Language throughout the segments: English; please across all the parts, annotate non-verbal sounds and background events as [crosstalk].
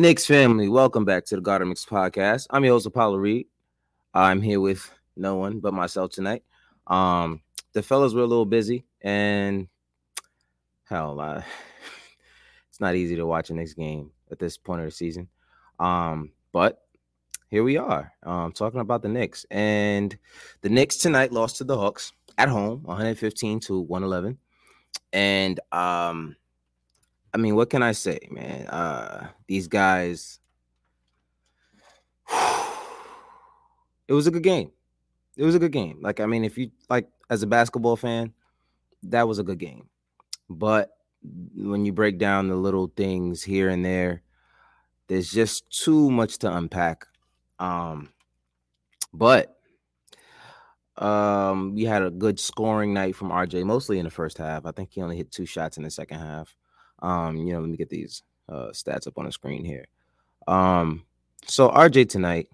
Knicks family, welcome back to the Guard Up Knicks podcast. I'm your host Apollo Reed. I'm here with no one but myself tonight. Um, the fellas were a little busy, and hell, uh, [laughs] it's not easy to watch a Knicks game at this point of the season. Um, but here we are, um, talking about the Knicks, and the Knicks tonight lost to the Hawks at home, 115 to 111, and um I mean, what can I say, man? Uh these guys [sighs] it was a good game. It was a good game. Like I mean, if you like as a basketball fan, that was a good game. But when you break down the little things here and there, there's just too much to unpack. Um but um, we had a good scoring night from RJ, mostly in the first half. I think he only hit two shots in the second half. Um, you know, let me get these uh, stats up on the screen here. Um, so RJ tonight,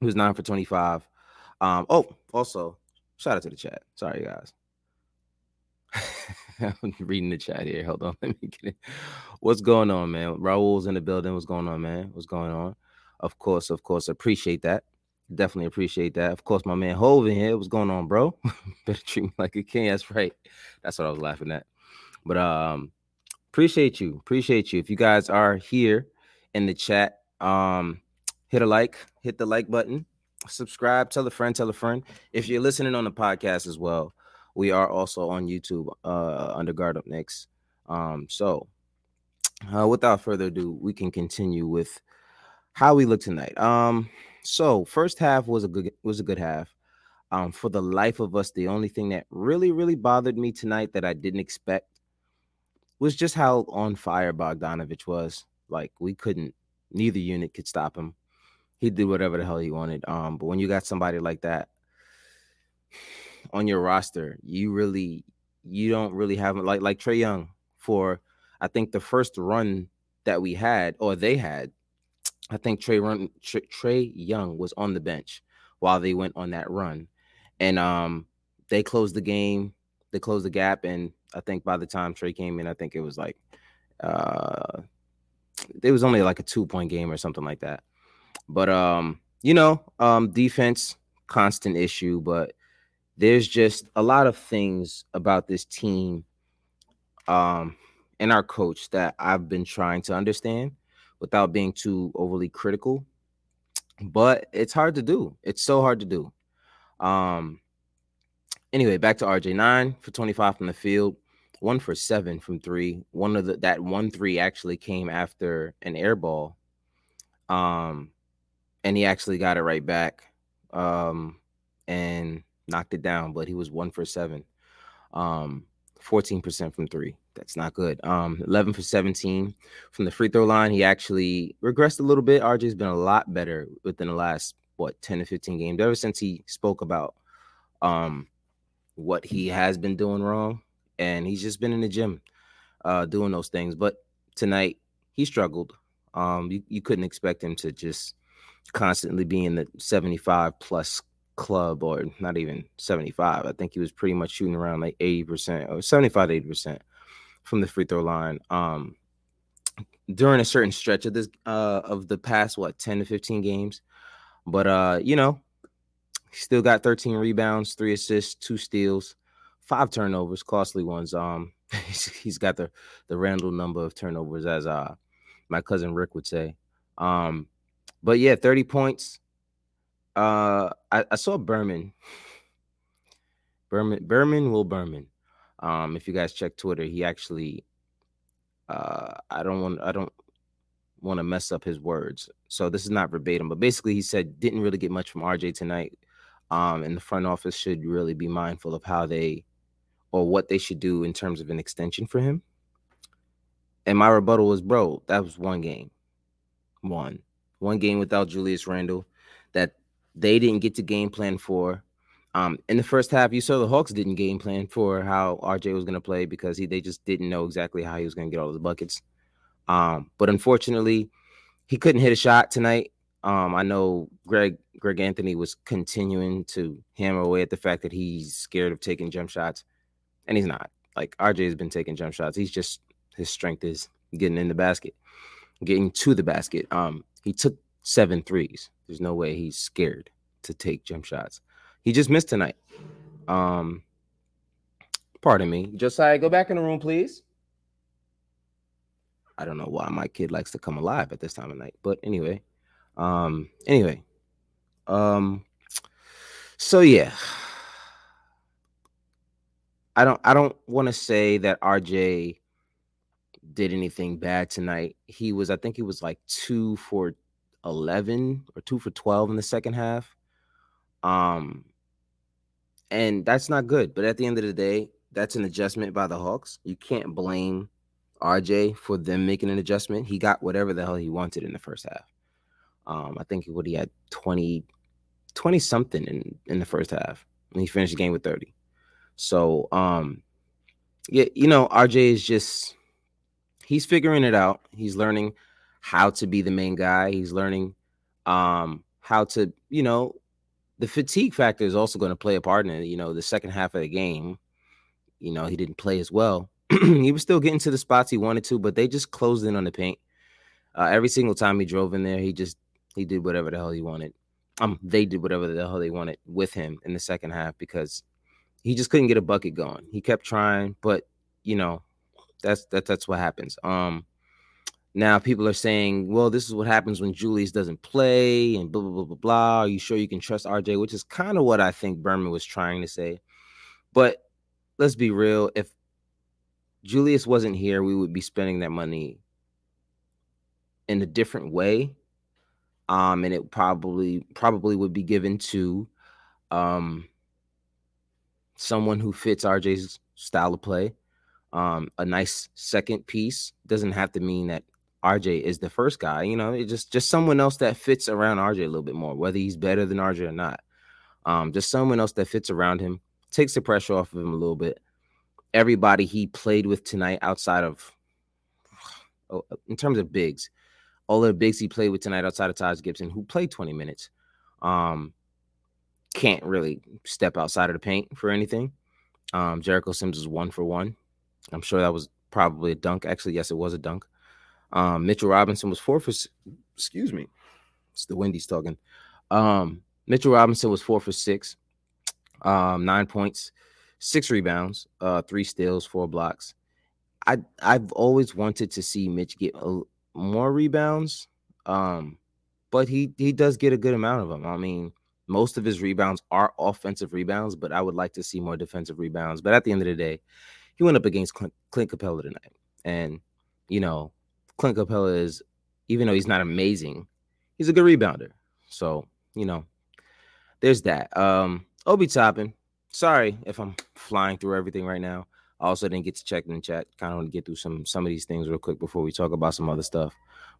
was nine for 25. Um, oh, also, shout out to the chat. Sorry, guys. [laughs] I'm reading the chat here. Hold on, [laughs] let me get it. What's going on, man? Raul's in the building. What's going on, man? What's going on? Of course, of course, appreciate that. Definitely appreciate that. Of course, my man Hove in here. What's going on, bro? [laughs] Better treat me like a king. That's right. That's what I was laughing at. But um, appreciate you appreciate you. If you guys are here in the chat um hit a like hit the like button subscribe tell a friend tell a friend. If you're listening on the podcast as well we are also on youtube uh under guard up Knicks um so uh, without further ado we can continue with how we look tonight. Um so first half was a good was a good half. Um for the life of us the only thing that really really bothered me tonight that i didn't expect was just how on fire Bogdanovich was. Like we couldn't, neither unit could stop him. He did whatever the hell he wanted. Um, but when you got somebody like that on your roster, you really, you don't really have like like Trae Young for I think the first run that we had or they had. I think Trae run Trey, Trae Young was on the bench while they went on that run, and um, they closed the game. They closed the gap, and I think by the time Trae came in, I think it was like uh it was only like a two point game or something like that. But um, you know, um defense, constant issue, but there's just a lot of things about this team um and our coach that I've been trying to understand without being too overly critical. But it's hard to do. It's so hard to do. Um anyway, back to RJ nine for 25 from the field one for seven from three. One of the that one three actually came after an air ball. Um, and he actually got it right back. Um, and knocked it down, but he was one for seven. Um, 14% from three. That's not good. Um, 11 for 17 from the free throw line. He actually regressed a little bit. RJ's been a lot better within the last what 10 to 15 games ever since he spoke about um what he has been doing wrong and he's just been in the gym uh, doing those things. But tonight he struggled. Um, you, you couldn't expect him to just constantly be in the 75 plus club or not even 75. I think he was pretty much shooting around like 80% or 75 80% from the free throw line. Um, during a certain stretch of this uh of the past what 10 to 15 games. But uh, you know, he still got 13 rebounds, three assists, two steals five turnovers, costly ones. Um, [laughs] he's got the the Randle number of turnovers, as uh my cousin Rick would say. Um, but yeah, thirty points. Uh, I, I saw Berman. Berman Berman will Berman. Um, if you guys check Twitter, he actually. Uh, I don't want. I don't want to mess up his words. So this is not verbatim, but basically he said didn't really get much from RJ tonight. Um, and the front office should really be mindful of how they or what they should do in terms of an extension for him. And my rebuttal was, bro, that was one game. One. One game without Julius Randle that they didn't get to game plan for. Um, in the first half, you saw the Hawks didn't game plan for how RJ was going to play because he they just didn't know exactly how he was going to get all the buckets. Um, but unfortunately, he couldn't hit a shot tonight. Um, I know Greg Greg Anthony was continuing to hammer away at the fact that he's scared of taking jump shots and he's not. Like RJ has been taking jump shots. He's just his strength is getting in the basket. getting to the basket. Um, he took seven threes. There's no way he's scared to take jump shots. He just missed tonight. Um, pardon me. Josiah, go back in the room, please. I don't know why my kid likes to come alive at this time of night, but anyway, um, anyway, um, so yeah, I don't, I don't want to say that RJ did anything bad tonight. He was, I think he was like two for 11 or two for 12 in the second half. Um, and that's not good. But at the end of the day, that's an adjustment by the Hawks. You can't blame RJ for them making an adjustment. He got whatever the hell he wanted in the first half. Um, I think what he had 20, 20 something in, in the first half. And he finished the game with 30. So um yeah, you know, RJ is just he's figuring it out. He's learning how to be the main guy. He's learning um how to, you know, the fatigue factor is also going to play a part in it. You know, the second half of the game, you know, he didn't play as well. [clears throat] he was still getting to the spots he wanted to, but they just closed in on the paint. Uh, every single time he drove in there, he just he did whatever the hell he wanted. Um, they did whatever the hell they wanted with him in the second half because he just couldn't get a bucket going. He kept trying, but you know, that's that, that's what happens. Um, now people are saying, well, this is what happens when Julius doesn't play and blah blah blah blah blah. Are you sure you can trust RJ? Which is kind of what I think Berman was trying to say. But let's be real, if Julius wasn't here, we would be spending that money in a different way. Um, and it probably probably would be given to um someone who fits RJ's style of play. Um, a nice second piece doesn't have to mean that RJ is the first guy. You know, it's just just someone else that fits around RJ a little bit more, whether he's better than RJ or not. Um, just someone else that fits around him, takes the pressure off of him a little bit. Everybody he played with tonight, outside of oh, in terms of bigs, all the bigs he played with tonight, outside of Taj Gibson, who played 20 minutes, um, can't really step outside of the paint for anything. Um, Jericho Sims is one for one. I'm sure that was probably a dunk. Actually, yes, it was a dunk. Um, Mitchell Robinson was four for. Excuse me, it's the Wendy's talking. Um, Mitchell Robinson was four for six, um, nine points, six rebounds, uh, three steals, four blocks. I I've always wanted to see Mitch get a, more rebounds, um, but he he does get a good amount of them. I mean, most of his rebounds are offensive rebounds, but I would like to see more defensive rebounds. But at the end of the day, he went up against Clint, Clint Capela tonight. And, you know, Clint Capela is, even though he's not amazing, he's a good rebounder. So, you know, there's that. Um, Obi Toppin, sorry if I'm flying through everything right now. I also didn't get to check in the chat. Kind of want to get through some some of these things real quick before we talk about some other stuff.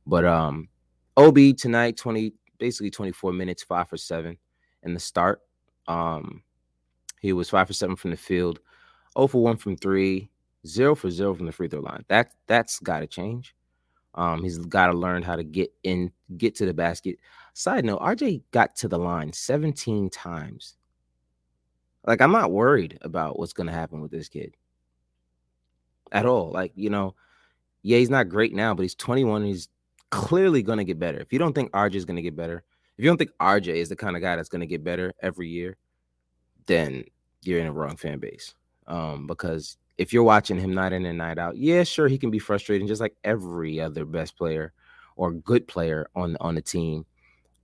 But um, Obi tonight, 20 basically 24 minutes, five for seven in the start. Um, he was five for seven from the field, 0 for one from three, zero for zero from the free throw line. That that's got to change. Um, he's got to learn how to get in, get to the basket. Side note: RJ got to the line 17 times. Like I'm not worried about what's going to happen with this kid at all. Like you know, yeah, he's not great now, but he's 21. he's clearly going to get better. If you don't think RJ is going to get better, if you don't think RJ is the kind of guy that's going to get better every year, then you're in a wrong fan base. Um, because if you're watching him night in and night out, yeah, sure, he can be frustrating, just like every other best player or good player on on the team.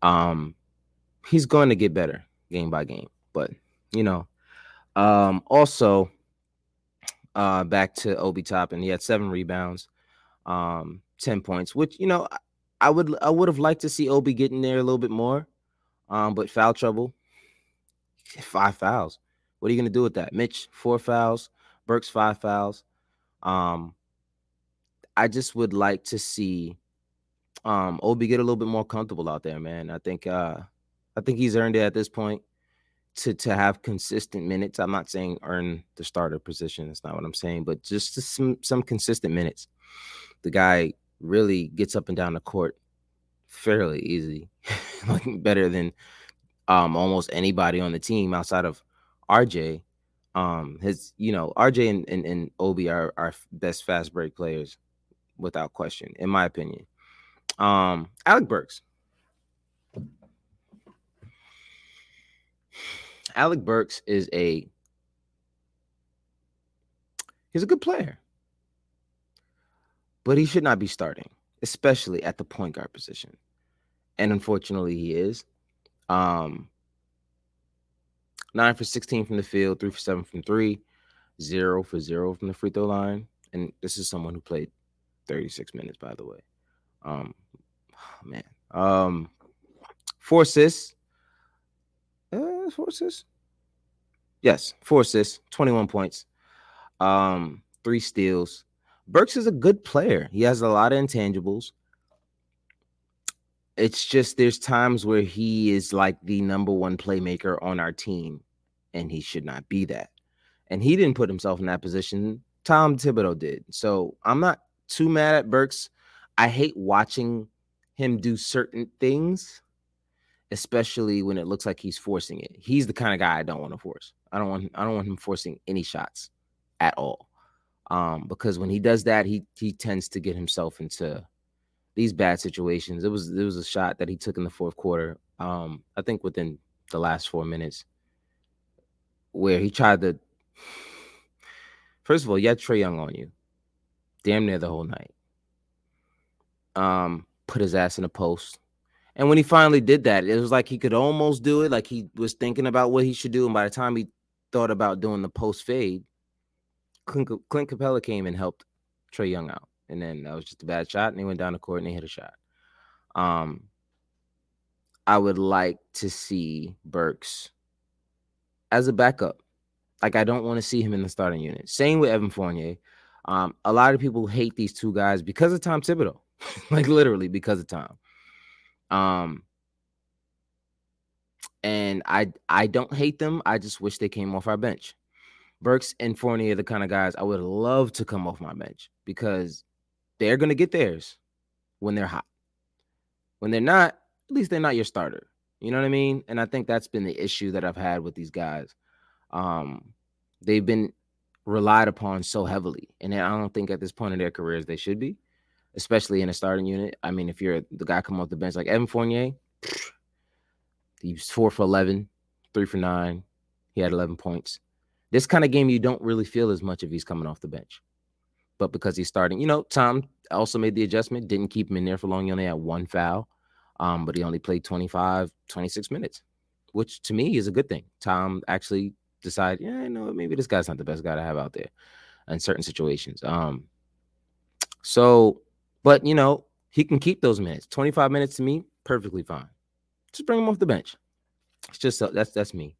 Um, he's going to get better game by game. But you know, um, also uh, back to Obi Toppin, he had seven rebounds, um, ten points, which you know I would I would have liked to see Obi getting there a little bit more. Um, but foul trouble, five fouls. What are you gonna do with that? Mitch, four fouls, Burks, five fouls. Um, I just would like to see um Obi get a little bit more comfortable out there, man. I think uh I think he's earned it at this point to to have consistent minutes. I'm not saying earn the starter position. That's not what I'm saying, but just some some consistent minutes. The guy really gets up and down the court fairly easy, [laughs] like better than um, almost anybody on the team outside of RJ. Um, his, you know, RJ and, and, and Obi are our best fast break players without question, in my opinion. Um, Alec Burks. Alec Burks is a he's a good player. But he should not be starting, especially at the point guard position. And unfortunately, he is. Um, nine for 16 from the field, three for seven from three, zero for zero from the free throw line. And this is someone who played 36 minutes, by the way. Um, [sighs] man. Um, four assists. Uh, four assists. Yes, four assists, 21 points. Um, three steals. Burks is a good player. He has a lot of intangibles. It's just there's times where he is like the number one playmaker on our team, and he should not be that. And he didn't put himself in that position. Tom Thibodeau did. So I'm not too mad at Burks. I hate watching him do certain things, especially when it looks like he's forcing it. He's the kind of guy I don't want to force. I don't want I don't want him forcing any shots at all. Um, because when he does that, he he tends to get himself into these bad situations. It was it was a shot that he took in the fourth quarter. Um, I think within the last four minutes, where he tried to. First of all, you had Trae Young on you, damn near the whole night. Um, put his ass in a post. And when he finally did that, it was like he could almost do it, like he was thinking about what he should do. And by the time he thought about doing the post fade, Clint, Clint Capela came and helped Trae Young out. And then that was just a bad shot. And he went down the court and he hit a shot. Um, I would like to see Burks as a backup. Like I don't want to see him in the starting unit. Same with Evan Fournier. Um, a lot of people hate these two guys because of Tom Thibodeau, [laughs] like literally because of Tom. Um, and I I don't hate them. I just wish they came off our bench. Burks and Fournier are the kind of guys I would love to come off my bench because they're gonna get theirs when they're hot. When they're not, at least they're not your starter. You know what I mean? And I think that's been the issue that I've had with these guys. Um, they've been relied upon so heavily, and I don't think at this point in their careers they should be, especially in a starting unit. I mean, if you're the guy come off the bench like Evan Fournier, [sniffs] he's four for 11, three for nine. He had 11 points. This kind of game, you don't really feel as much if he's coming off the bench. But because he's starting, you know, Tom also made the adjustment, didn't keep him in there for long. He only had one foul, um, but he only played 25, 26 minutes, which to me is a good thing. Tom actually decided, yeah, you know, maybe this guy's not the best guy to have out there in certain situations. Um, so, but you know, he can keep those minutes. 25 minutes to me, perfectly fine. Just bring him off the bench. It's just that's that's me.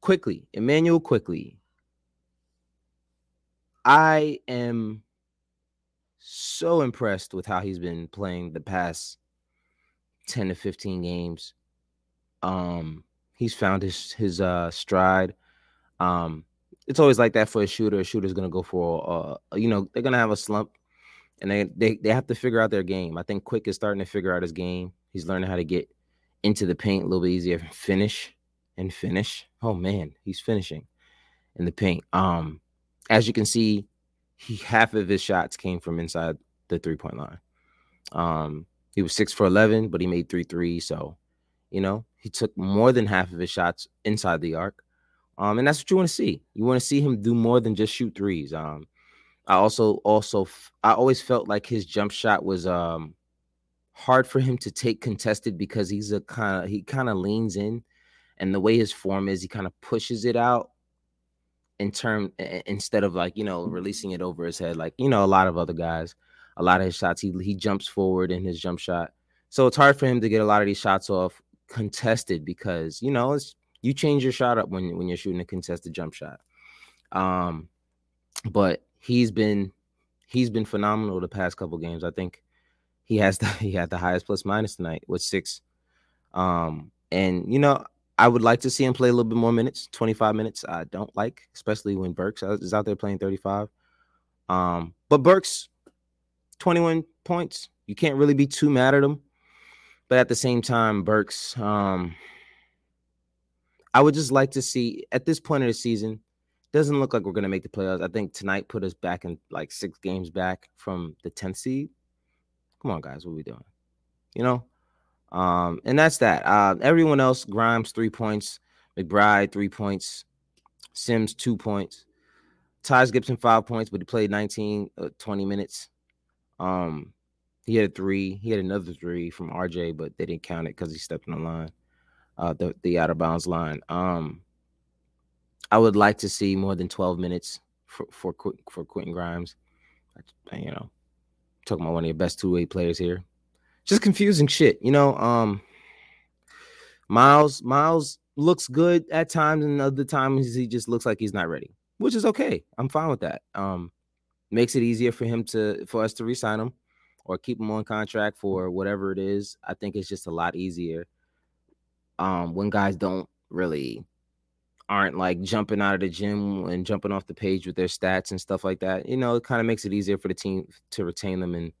Quickley, Immanuel Quickley, I am so impressed with how he's been playing the past 10 to 15 games. Um, he's found his his uh stride. Um, it's always like that for a shooter. A shooter's gonna go for uh, you know, they're gonna have a slump and they, they they have to figure out their game. I think Quick is starting to figure out his game. He's learning how to get into the paint a little bit easier, finish and finish. Oh man, he's finishing in the paint. Um, as you can see, he half of his shots came from inside the three point line. Um, he was six for eleven, but he made three threes. So, you know, he took more than half of his shots inside the arc. Um, and that's what you want to see. You want to see him do more than just shoot threes. Um, I also also I always felt like his jump shot was um hard for him to take contested because he's a kind of he kind of leans in and the way his form is he kind of pushes it out in term instead of like you know releasing it over his head like you know a lot of other guys a lot of his shots he he jumps forward in his jump shot. So it's hard for him to get a lot of these shots off contested because you know it's you change your shot up when when you're shooting a contested jump shot. Um but he's been he's been phenomenal the past couple games. I think he has the [laughs] he had the highest plus minus tonight with six. Um and you know I would like to see him play a little bit more minutes. 25 minutes, I don't like, especially when Burks is out there playing 35. Um, but Burks, 21 points. You can't really be too mad at him. But at the same time, Burks, um, I would just like to see at this point of the season, doesn't look like we're gonna make the playoffs. I think tonight put us back in like six games back from the 10th seed. Come on, guys, what are we doing? you know. Um, and that's that. Uh, everyone else, Grimes three points, McBride three points, Sims two points, Taj Gibson five points, but he played 19, uh, 20 minutes. Um, he had a three, he had another three from RJ, but they didn't count it because he stepped on the line, uh, the the out of bounds line. Um, I would like to see more than 12 minutes for for for Quentin Grimes. You know, talking about one of your best two way players here. Just confusing shit, you know. Um, Miles Miles looks good at times, and other times he just looks like he's not ready, which is okay. I'm fine with that. Um, makes it easier for him to for us to resign him or keep him on contract for whatever it is. I think it's just a lot easier um when guys don't really aren't like jumping out of the gym and jumping off the page with their stats and stuff like that. You know, it kind of makes it easier for the team to retain them and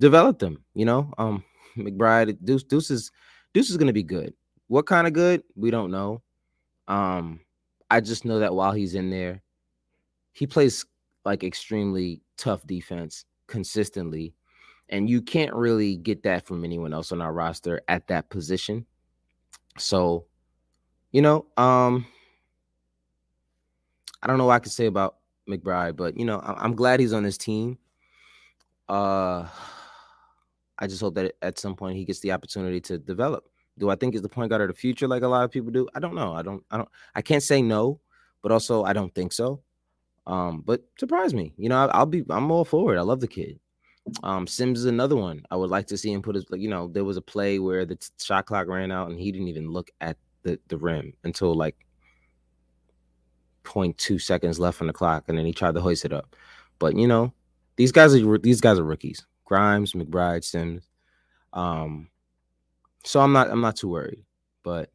develop them. You know, um, [laughs] McBride, Deuce, Deuce is Deuce is going to be good. What kind of good? We don't know. Um, I just know that while he's in there, he plays like extremely tough defense consistently, and you can't really get that from anyone else on our roster at that position. So, you know, um, I don't know what I could say about McBride, but you know, I- I'm glad he's on this team. Uh, I just hope that at some point he gets the opportunity to develop. Do I think he's the point guard of the future like a lot of people do? I don't know. I don't. I don't. I can't say no, but also I don't think so. Um, but surprise me. You know, I, will be. I'm all for it. I love the kid. Um, Sims is another one. I would like to see him put his. You know, there was a play where the t- shot clock ran out and he didn't even look at the the rim until like 0.2 seconds left on the clock, and then he tried to hoist it up. But you know, these guys are these guys are rookies. Grimes, McBride, Sims. Um, so I'm not I'm not too worried. But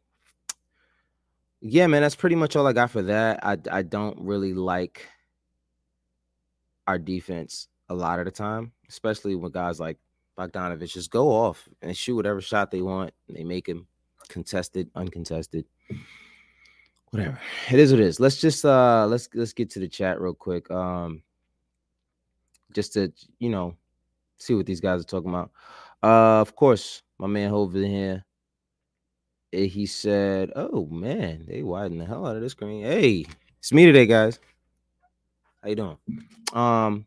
yeah, man, that's pretty much all I got for that. I I don't really like our defense a lot of the time, especially when guys like Bogdanovich just go off and shoot whatever shot they want. They make him contested, uncontested whatever it is what it is let's just uh let's let's get to the chat real quick um just to you know see what these guys are talking about. Uh of course my man over here eh, he said oh man they widen the hell out of the screen hey it's me today guys. How you doing? Um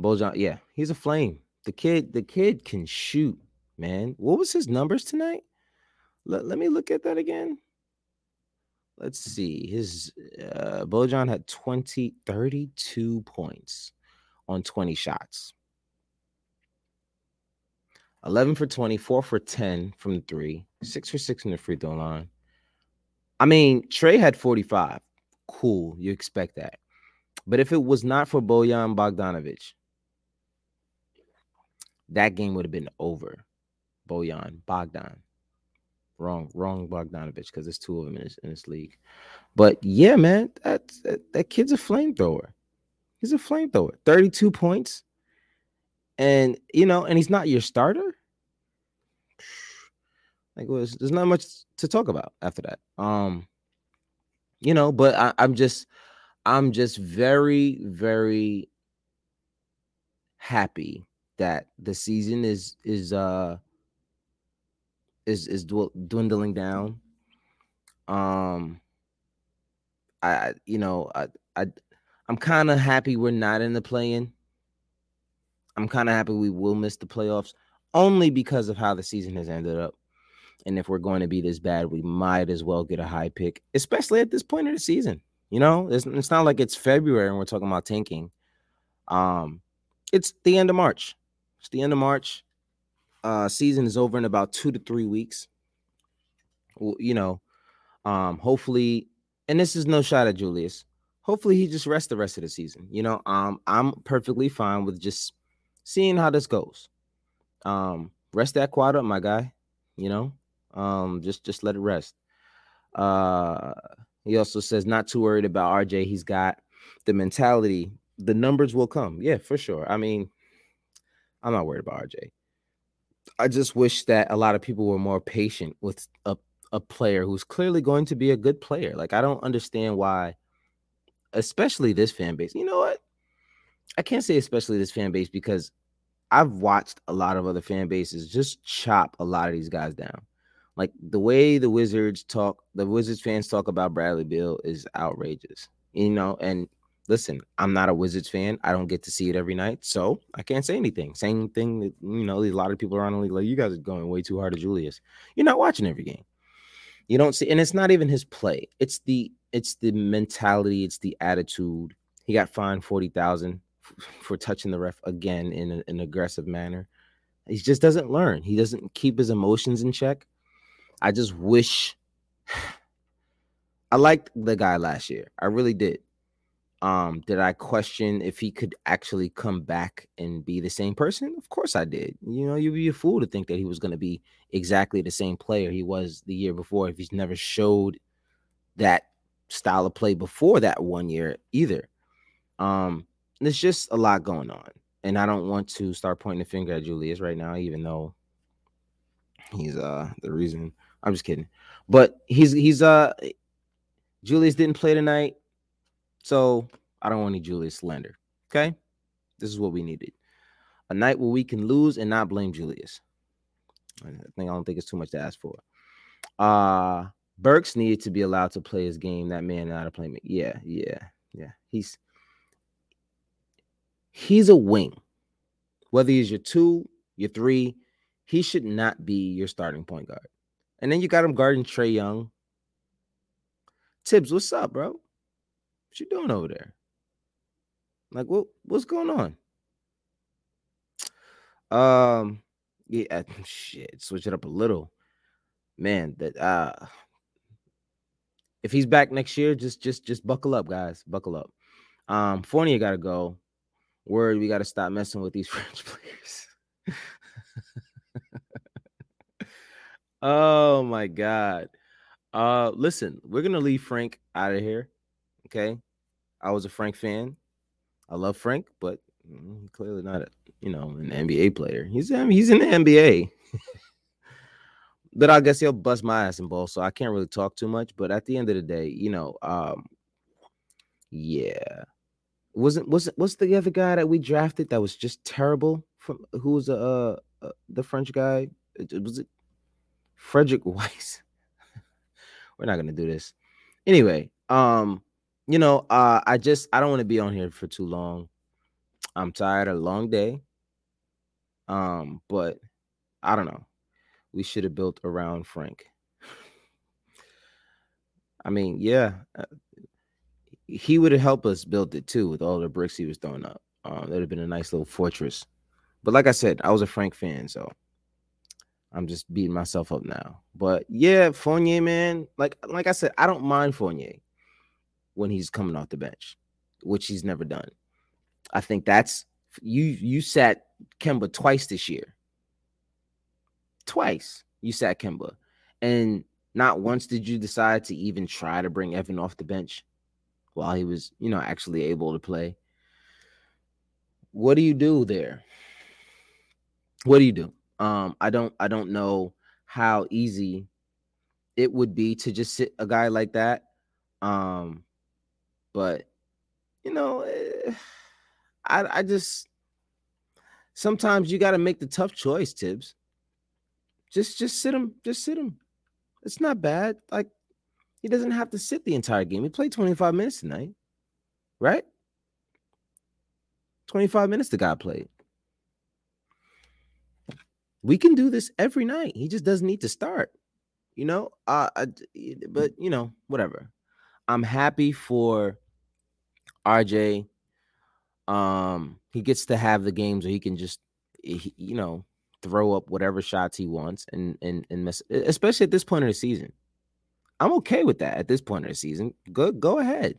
Bojan, yeah he's a flame. The kid the kid can shoot man. What was his numbers tonight? Let, let me look at that again. Let's see. His uh, Bojan had 20, 32 points on 20 shots. 11 for 20, 4 for 10 from the three, 6 for 6 in the free throw line. I mean, Trae had 45. Cool. You expect that. But if it was not for Bojan Bogdanovich, that game would have been over. Bojan, Bogdan. Wrong, wrong Bogdanovich because there's two of them in this, in this league. But yeah, man, that, that, that kid's a flamethrower. He's a flamethrower. 32 points. And you know, and he's not your starter. Like well, there's not much to talk about after that. Um, you know, but I, I'm just I'm just very, very happy that the season is is uh is is dwindling down. Um, I you know I I I'm kind of happy we're not in the play-in. I'm kind of happy we will miss the playoffs only because of how the season has ended up. And if we're going to be this bad, we might as well get a high pick, especially at this point of the season. You know, it's, it's not like it's February and we're talking about tanking. Um, it's the end of March. It's the end of March uh, season is over in about two to three weeks. You know, um, hopefully, and this is no shot at Julius. Hopefully, he just rests the rest of the season. You know, um, I'm perfectly fine with just seeing how this goes. Um, rest that quad up, my guy. You know, um, just just let it rest. Uh, he also says not too worried about RJ. He's got the mentality. The numbers will come. Yeah, for sure. I mean, I'm not worried about RJ. I just wish that a lot of people were more patient with a, a player who's clearly going to be a good player. Like I don't understand why, especially this fan base. You know what? I can't say especially this fan base because I've watched a lot of other fan bases just chop a lot of these guys down. Like the way the Wizards talk, the Wizards fans talk about Bradley Beal is outrageous. You know, and listen, I'm not a Wizards fan. I don't get to see it every night, so I can't say anything. Same thing that you know, a lot of people around the league like you guys are going way too hard to Julius. You're not watching every game. You don't see, and it's not even his play. It's the it's the mentality. It's the attitude. He got fined forty thousand [laughs] for touching the ref again in a, an aggressive manner. He just doesn't learn. He doesn't keep his emotions in check. I just wish [sighs] I liked the guy last year. I really did. Um, did I question if he could actually come back and be the same person? Of course I did. You know, you'd be a fool to think that he was going to be exactly the same player he was the year before if he's never showed that style of play before that one year either. Um, there's just a lot going on. And I don't want to start pointing the finger at Julius right now, even though he's uh the reason. I'm just kidding. But he's he's uh Julius didn't play tonight. So I don't want any Julius slander. Okay. This is what we needed. A night where we can lose and not blame Julius. I think I don't think it's too much to ask for. Uh Burks needed to be allowed to play his game. That man not a playmaker. Yeah, yeah, yeah. He's he's a wing. Whether he's your two, your three, he should not be your starting point guard. And then you got him guarding Trae Young. Thibs, what's up, bro? What you doing over there? Like what what's going on? Um yeah, [laughs] shit, switch it up a little. Man, that uh if he's back next year, just just just buckle up, guys. Buckle up. Um Fournier gotta go. Word, we gotta stop messing with these [laughs] French players. [laughs] oh my god. Uh listen, we're gonna leave Frank out of here. Okay. I was a Frank fan. I love Frank, but mm, clearly not a you know an NBA player. He's he's in the NBA. [laughs] but I guess he'll bust my ass in ball, so I can't really talk too much. But at the end of the day, you know, um, yeah, wasn't wasn't what's the other guy that we drafted that was just terrible? From who was uh, uh the French guy? Was it Frederic Weis. [laughs] We're not gonna do this anyway. Um, you know, uh, I just I don't want to be on here for too long. I'm tired, a long day. Um, but I don't know. We should have built around Frank. I mean, yeah, uh, he would have helped us build it too with all the bricks he was throwing up. Um, that'd have been a nice little fortress. But like I said, I was a Frank fan, so I'm just beating myself up now. But yeah, Fournier, man, like like I said, I don't mind Fournier when he's coming off the bench, which he's never done. I think that's you you sat Kemba twice this year. Twice you sat Kemba. And not once did you decide to even try to bring Evan off the bench while he was, you know, actually able to play. What do you do there? What do you do? Um, I don't I don't know how easy it would be to just sit a guy like that. Um, but you know, eh, I I just sometimes you got to make the tough choice, Thibs. Just just sit him, just sit him. It's not bad. Like he doesn't have to sit the entire game. He played 25 minutes tonight, right? 25 minutes the guy played. We can do this every night. He just doesn't need to start. You know, uh, I, but you know, whatever. I'm happy for RJ, um, he gets to have the games where he can just, he, you know, throw up whatever shots he wants, and and and especially at this point of the season. I'm okay with that at this point of the season. Go go ahead,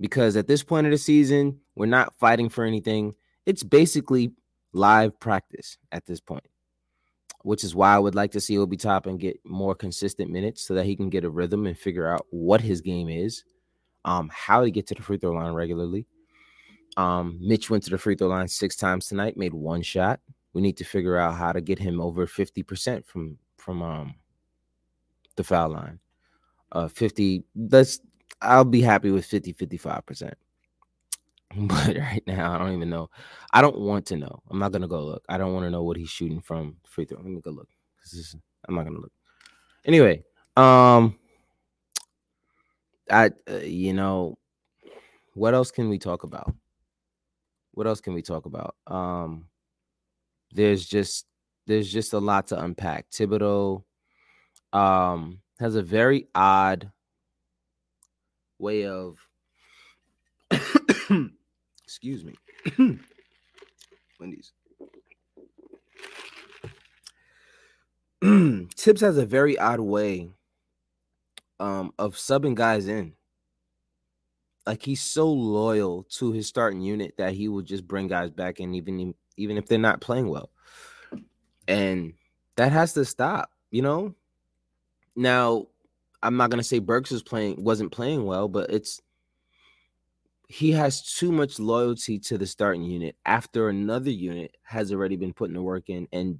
because at this point of the season, we're not fighting for anything. It's basically live practice at this point, which is why I would like to see Obi Toppin get more consistent minutes so that he can get a rhythm and figure out what his game is um, how to get to the free throw line regularly. Um, Mitch went to the free throw line six times tonight, made one shot. We need to figure out how to get him over 50% from from um the foul line. Uh 50 that's I'll be happy with 50 55%. [laughs] But right now, I don't even know. I don't want to know. I'm not gonna go look. I don't want to know what he's shooting from free throw. Let me go look. Is, I'm not gonna look. Anyway, um, I uh, you know, what else can we talk about? What else can we talk about? Um, there's just there's just a lot to unpack. Thibodeau um has a very odd way of [coughs] excuse me [coughs] wendy's [clears throat] Thibs has a very odd way um of subbing guys in. Like he's so loyal to his starting unit that he will just bring guys back in even even if they're not playing well. And that has to stop you know? Now, I'm not gonna say Burks was playing wasn't playing well, but it's he has too much loyalty to the starting unit after another unit has already been putting the work in and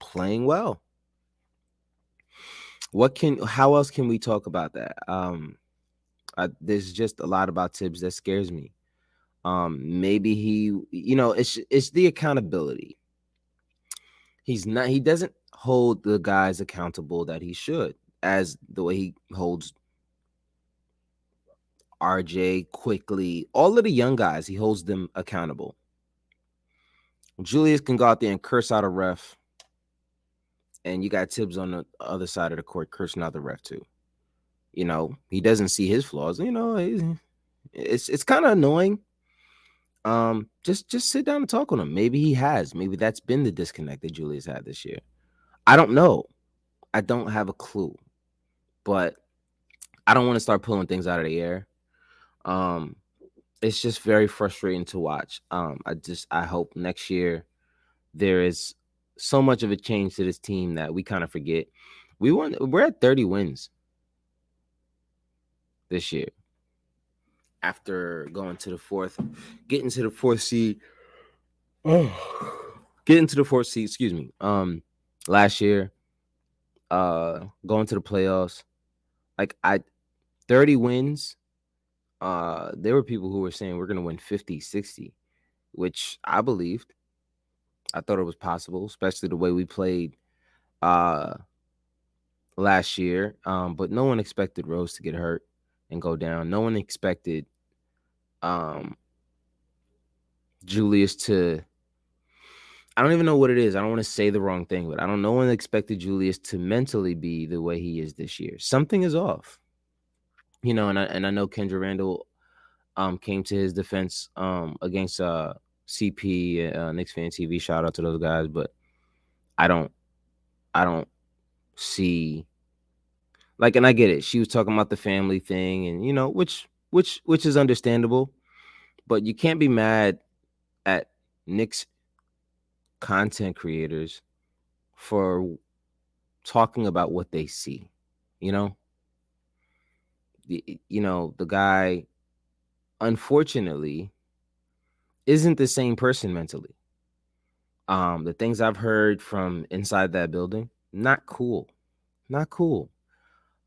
playing well. What can how else can we talk about that? Um I, there's just a lot about Thibs that scares me. Um maybe he you know it's it's the accountability. He's not he doesn't hold the guys accountable that he should as the way he holds RJ Quickley, all of the young guys, he holds them accountable. Julius can go out there and curse out a ref, and you got Thibs on the other side of the court cursing out the ref too. You know, he doesn't see his flaws. You know, it's it's kind of annoying. Um, just just sit down and talk with him. Maybe he has. Maybe that's been the disconnect that Julius had this year. I don't know. I don't have a clue but I don't want to start pulling things out of the air. Um, it's just very frustrating to watch. Um, I just I hope next year there is so much of a change to this team that we kind of forget. We won. We're at 30 wins this year after going to the fourth, getting to the fourth seed. Oh, [sighs] getting to the fourth seed. Excuse me. Um, last year, uh, going to the playoffs like I 30 wins. Uh, there were people who were saying we're gonna win 50, 60, which I believed. I thought it was possible, especially the way we played uh last year. Um, but no one expected Rose to get hurt and go down. No one expected um Julius to I don't even know what it is. I don't want to say the wrong thing, but I don't no one expected Julius to mentally be the way he is this year. Something is off. You know, and I and I know Kendra Randle um came to his defense um against uh CP uh Knicks fan TV. Shout out to those guys, but I don't I don't see like and I get it. She was talking about the family thing and you know, which which which is understandable, but you can't be mad at Knicks content creators for talking about what they see you know you know the guy unfortunately isn't the same person mentally um the things i've heard from inside that building not cool not cool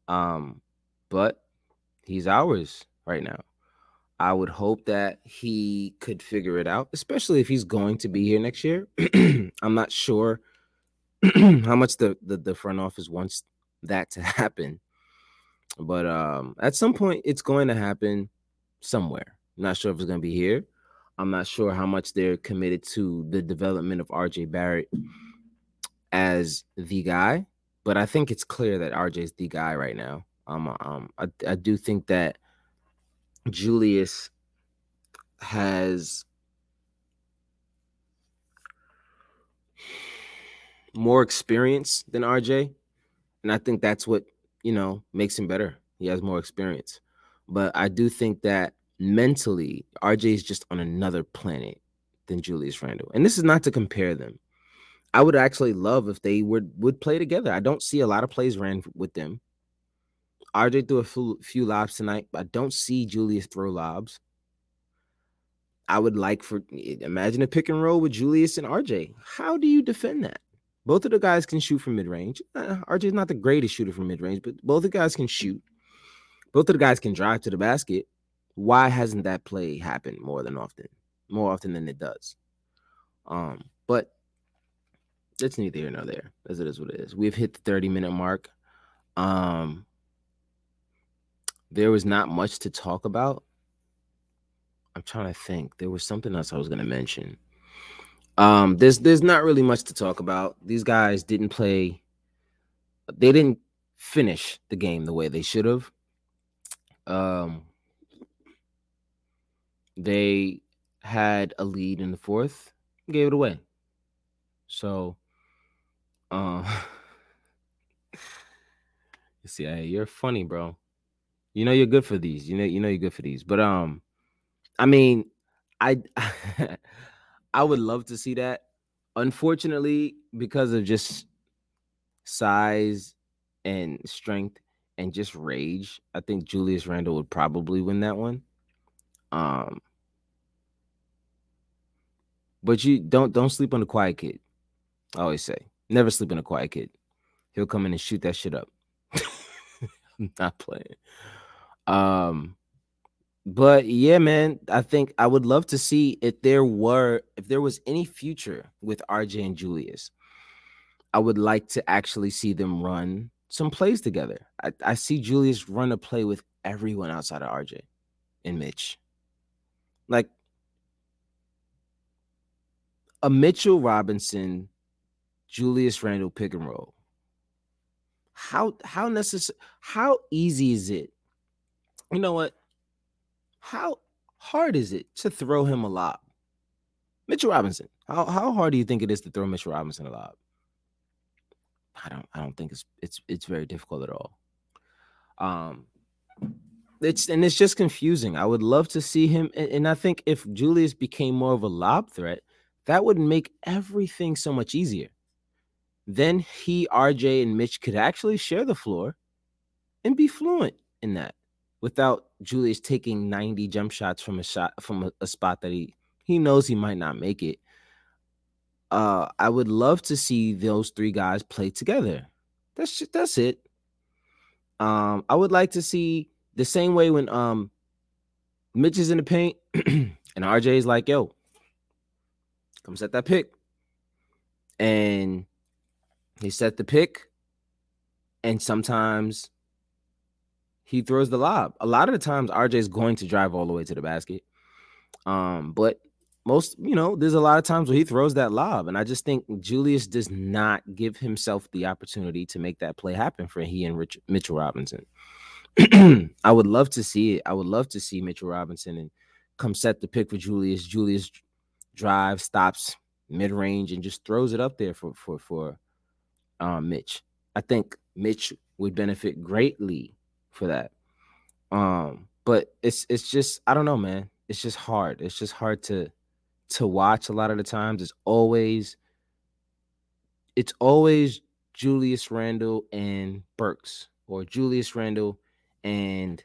um but he's ours right now I would hope that he could figure it out, especially if he's going to be here next year. [clears throat] I'm not sure [clears throat] how much the, the, the front office wants that to [laughs] happen, but um, at some point it's going to happen somewhere. Not sure if it's going to be here. I'm not sure how much they're committed to the development of RJ Barrett as the guy, but I think it's clear that RJ is the guy right now. Um, um, I, I do think that Julius has more experience than RJ. And I think that's what, you know, makes him better. He has more experience. But I do think that mentally, RJ is just on another planet than Julius Randle. And this is not to compare them. I would actually love if they would would play together. I don't see a lot of plays ran with them. RJ threw a few, few lobs tonight. I don't see Julius throw lobs. I would like for imagine a pick and roll with Julius and RJ. How do you defend that? Both of the guys can shoot from mid range. Uh, RJ is not the greatest shooter from mid range, but both of the guys can shoot. Both of the guys can drive to the basket. Why hasn't that play happened more than often? More often than it does. Um, but it's neither here nor there, as it is what it is. We've hit the 30 minute mark. Um, there was not much to talk about. I'm trying to think. There was something else I was going to mention. Um, there's there's not really much to talk about. These guys didn't play. They didn't finish the game the way they should have. Um, they had a lead in the fourth, gave it away. So, uh, [laughs] you see, hey, you're funny, bro. You know you're good for these. You know you know you're good for these. But um, I mean, I [laughs] I would love to see that. Unfortunately, because of just size and strength and just rage, I think Julius Randle would probably win that one. Um, but you don't don't sleep on the quiet kid. I always say, never sleep on a quiet kid. He'll come in and shoot that shit up. [laughs] I'm not playing. Um, but yeah, man, I think I would love to see if there were if there was any future with RJ and Julius. I would like to actually see them run some plays together. I, I see Julius run a play with everyone outside of RJ and Mitch. Like a Mitchell Robinson, Julius Randle pick and roll. How how necessary how easy is it? You know what? How hard is it to throw him a lob? Mitchell Robinson. How how hard do you think it is to throw Mitchell Robinson a lob? I don't I don't think it's it's it's very difficult at all. Um it's and it's just confusing. I would love to see him and, and I think if Julius became more of a lob threat, that would make everything so much easier. Then he, RJ, and Mitch could actually share the floor and be fluent in that without Julius taking 90 jump shots from a shot from a, a spot that he he knows he might not make it. Uh, I would love to see those three guys play together. That's just, that's it. Um, I would like to see the same way when um Mitch is in the paint [clears throat] and RJ is like, yo, come set that pick. And he set the pick. And sometimes he throws the lob. A lot of the times RJ is going to drive all the way to the basket. Um, but most, you know, there's a lot of times where he throws that lob. And I just think Julius does not give himself the opportunity to make that play happen for he and Rich, Mitchell Robinson. [clears throat] I would love to see it. I would love to see Mitchell Robinson and come set the pick for Julius. Julius drive, stops mid range, and just throws it up there for for for um, Mitch. I think Mitch would benefit greatly for that. Um, but it's it's just I don't know, man. It's just hard. It's just hard to to watch a lot of the times. It's always it's always Julius Randle and Burks or Julius Randle and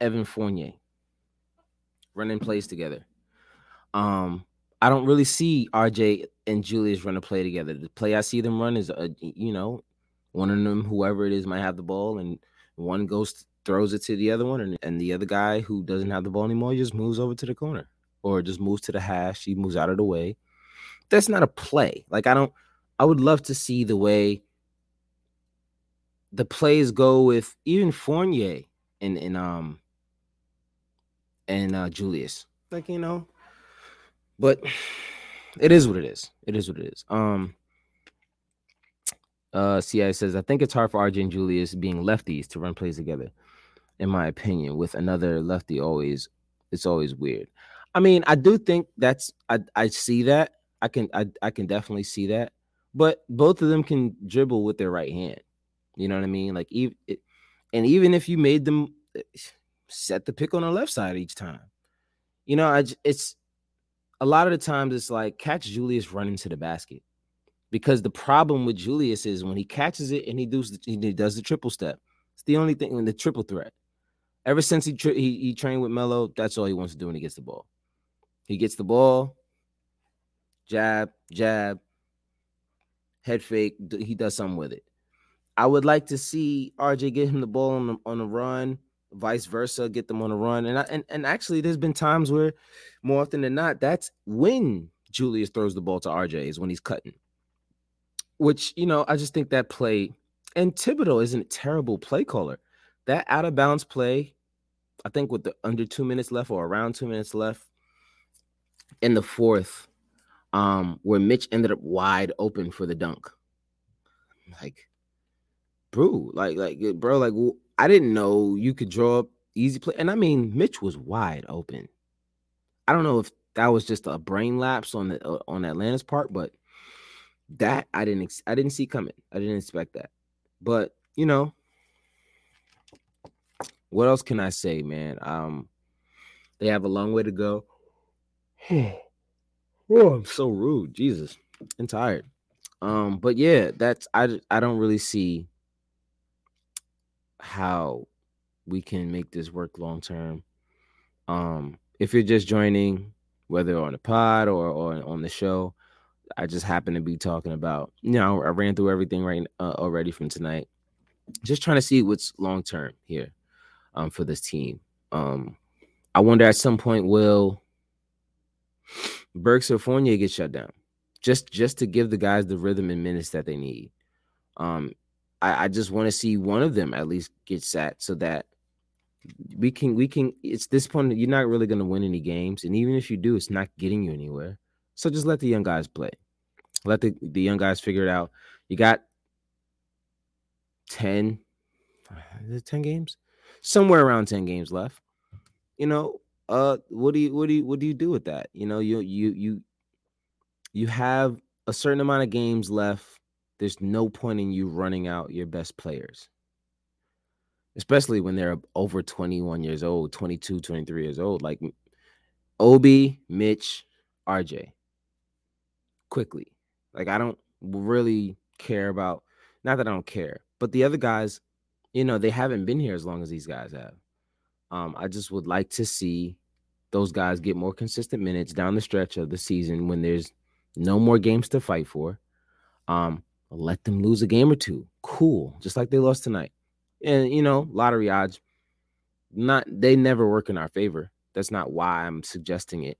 Evan Fournier running plays together. Um, I don't really see RJ and Julius run a play together. The play I see them run is a you know, one of them, whoever it is, might have the ball and one goes throws it to the other one, and, and the other guy who doesn't have the ball anymore just moves over to the corner or just moves to the hash. He moves out of the way. That's not a play. Like I don't. I would love to see the way the plays go with even Fournier and and um and uh Julius. Like you know, but it is what it is. It is what it is. Um. Uh, CI says, I think it's hard for RJ and Julius being lefties to run plays together, in my opinion. With another lefty, always it's always weird. I mean, I do think that's I I see that. I can I I can definitely see that. But both of them can dribble with their right hand. You know what I mean? Like even and even if you made them eh, set the pick on the left side each time, you know, I it's a lot of the times it's like catch Julius running to the basket because the problem with Julius is when he catches it and he does the, he does the triple step. It's the only thing in the triple threat. Ever since he, tri- he he trained with Melo, that's all he wants to do when he gets the ball. He gets the ball, jab, jab, head fake. He does something with it. I would like to see RJ get him the ball on the, on the run, vice versa, get them on a run. And I, and and actually, there's been times where, more often than not, that's when Julius throws the ball to RJ is when he's cutting. Which you know, I just think that play and Thibodeau isn't a terrible play caller. That out of bounds play, I think with the under two minutes left or around two minutes left in the fourth, um, where Mitch ended up wide open for the dunk. Like, bro, like, like, bro, like, I didn't know you could draw up easy play. And I mean, Mitch was wide open. I don't know if that was just a brain lapse on the uh, on Atlanta's part, but that I didn't ex- I didn't see coming. I didn't expect that. But you know, what else can I say, man? Um, they have a long way to go. [sighs] oh, I'm so rude, Jesus, and tired. Um, but yeah, that's I I don't really see how we can make this work long term. Um, if you're just joining, whether on the pod or, or on the show, I just happen to be talking about, you know, I ran through everything right uh, already from tonight. Just trying to see what's long term here um, for this team. Um, I wonder at some point will Burks or Fournier get shut down, just just to give the guys the rhythm and minutes that they need. Um, I, I just want to see one of them at least get sat so that we can we can it's this point you're not really going to win any games and even if you do it's not getting you anywhere. So just let the young guys play. Let the, the young guys figure it out. You got 10 is it 10 games? Somewhere around 10 games left. You know uh what do you what do you what do you do with that? You know you you you you have a certain amount of games left there's no point in you running out your best players. Especially when they're over 21 years old 22 23 years old like obi mitch rj Quickley. Like i don't really care about not that i don't care but the other guys you know they haven't been here as long as these guys have. Um i just would like to see those guys get more consistent minutes down the stretch of the season when there's no more games to fight for. Um let them lose a game or two cool just like they lost tonight and you know, lottery odds, not they never work in our favor. That's not why I'm suggesting it.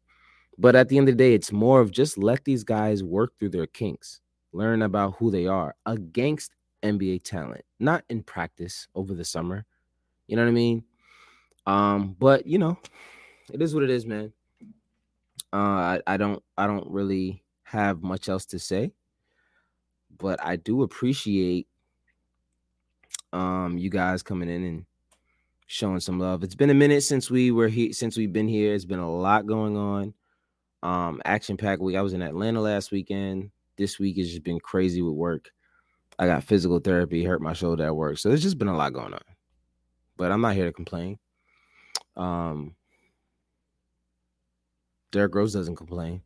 But at the end of the day, it's more of just let these guys work through their kinks, learn about who they are against NBA talent, not in practice over the summer. You know what I mean? Um, but you know, it is what it is, man. Uh, I, I don't I don't really have much else to say, but I do appreciate um you guys coming in and showing some love. It's been a minute since we were here since we've been here. It's been a lot going on. Um action pack week. I was in Atlanta last weekend. This week has just been crazy with work. I got physical therapy, hurt my shoulder at work. So there's just been a lot going on. But I'm not here to complain. Um Rose doesn't complain.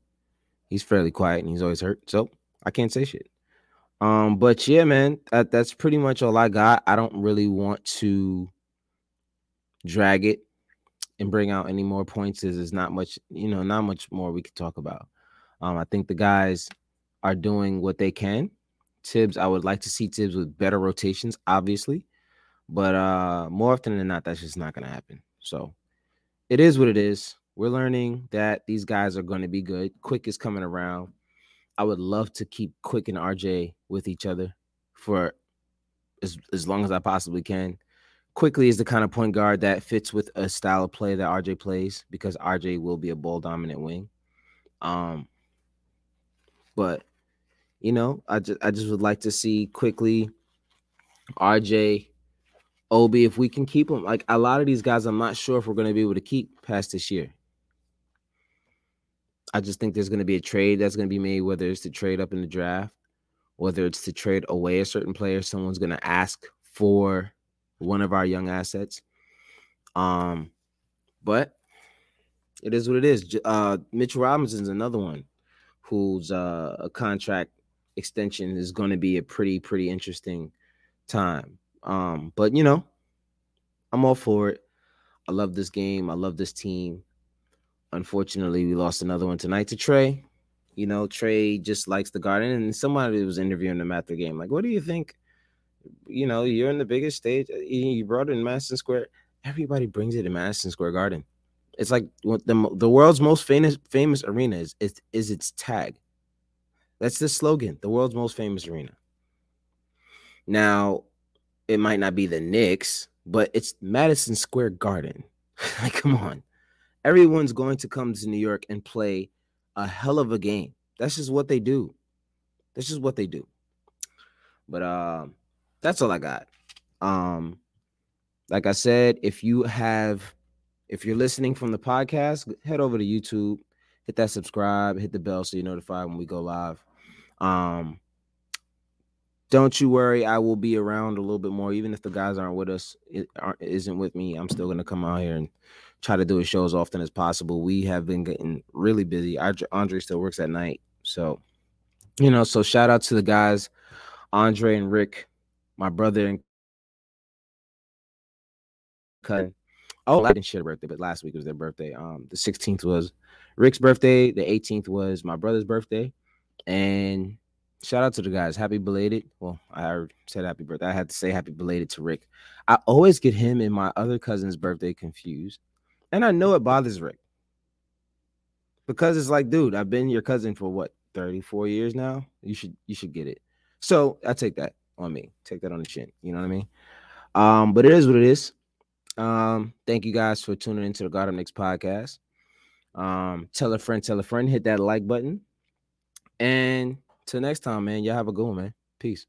He's fairly quiet and he's always hurt. So I can't say shit. Um, but yeah, man, that, that's pretty much all I got. I don't really want to drag it and bring out any more points. Is there's not much, you know, not much more we could talk about. Um, I think the guys are doing what they can. Thibs, I would like to see Thibs with better rotations, obviously, but uh, more often than not, that's just not going to happen. So it is what it is. We're learning that these guys are going to be good. Quick is coming around. I would love to keep Quick and RJ with each other for as, as long as I possibly can. Quickley is the kind of point guard that fits with a style of play that RJ plays because RJ will be a ball dominant wing. Um, but you know, I just I just would like to see Quickley RJ, Obi, if we can keep them. Like a lot of these guys, I'm not sure if we're going to be able to keep past this year. I just think there's going to be a trade that's going to be made, whether it's to trade up in the draft, whether it's to trade away a certain player. Someone's going to ask for one of our young assets. Um, but it is what it is. Uh, Mitch Robinson's another one whose uh, a contract extension is going to be a pretty pretty interesting time. Um, but you know, I'm all for it. I love this game. I love this team. Unfortunately, we lost another one tonight to Trae. You know, Trae just likes the garden, and somebody was interviewing him after the game. Like, what do you think? You know, you're in the biggest stage. Uh, you brought it in Madison Square. everybody brings it in Madison Square Garden. It's like the the world's most famous famous arena is is, is its tag. That's the slogan, the world's most famous arena. Now, it might not be the Knicks, but it's Madison Square Garden. [laughs] like, come on. Everyone's going to come to New York and play a hell of a game. That's just what they do. That's just what they do. But uh, that's all I got. Um, like I said, if you have, if you're listening from the podcast, head over to YouTube, hit that subscribe, hit the bell so you're notified when we go live. Um, don't you worry, I will be around a little bit more, even if the guys aren't with us, it aren't, isn't with me. I'm still gonna come out here and try to do a show as often as possible. We have been getting really busy. Andre still works at night, so you know. So shout out to the guys, Andre and Rick, my brother and cousin. Oh, I didn't share birthday, but last week was their birthday. Um, the 16th was Rick's birthday. The 18th was my brother's birthday, and shout out to the guys. Happy belated. Well, I said happy birthday. I had to say happy belated to Rick. I always get him and my other cousin's birthday confused. And I know it bothers Rick. Because it's like, dude, I've been your cousin for what, 34 years now? You should you should get it. So I take that on me. Take that on the chin. You know what I mean? Um, but it is what it is. Um, thank you guys for tuning into the Guard Up Knicks podcast. Um, tell a friend, tell a friend, hit that like button. And till next time, man. Y'all have a good one, man. Peace.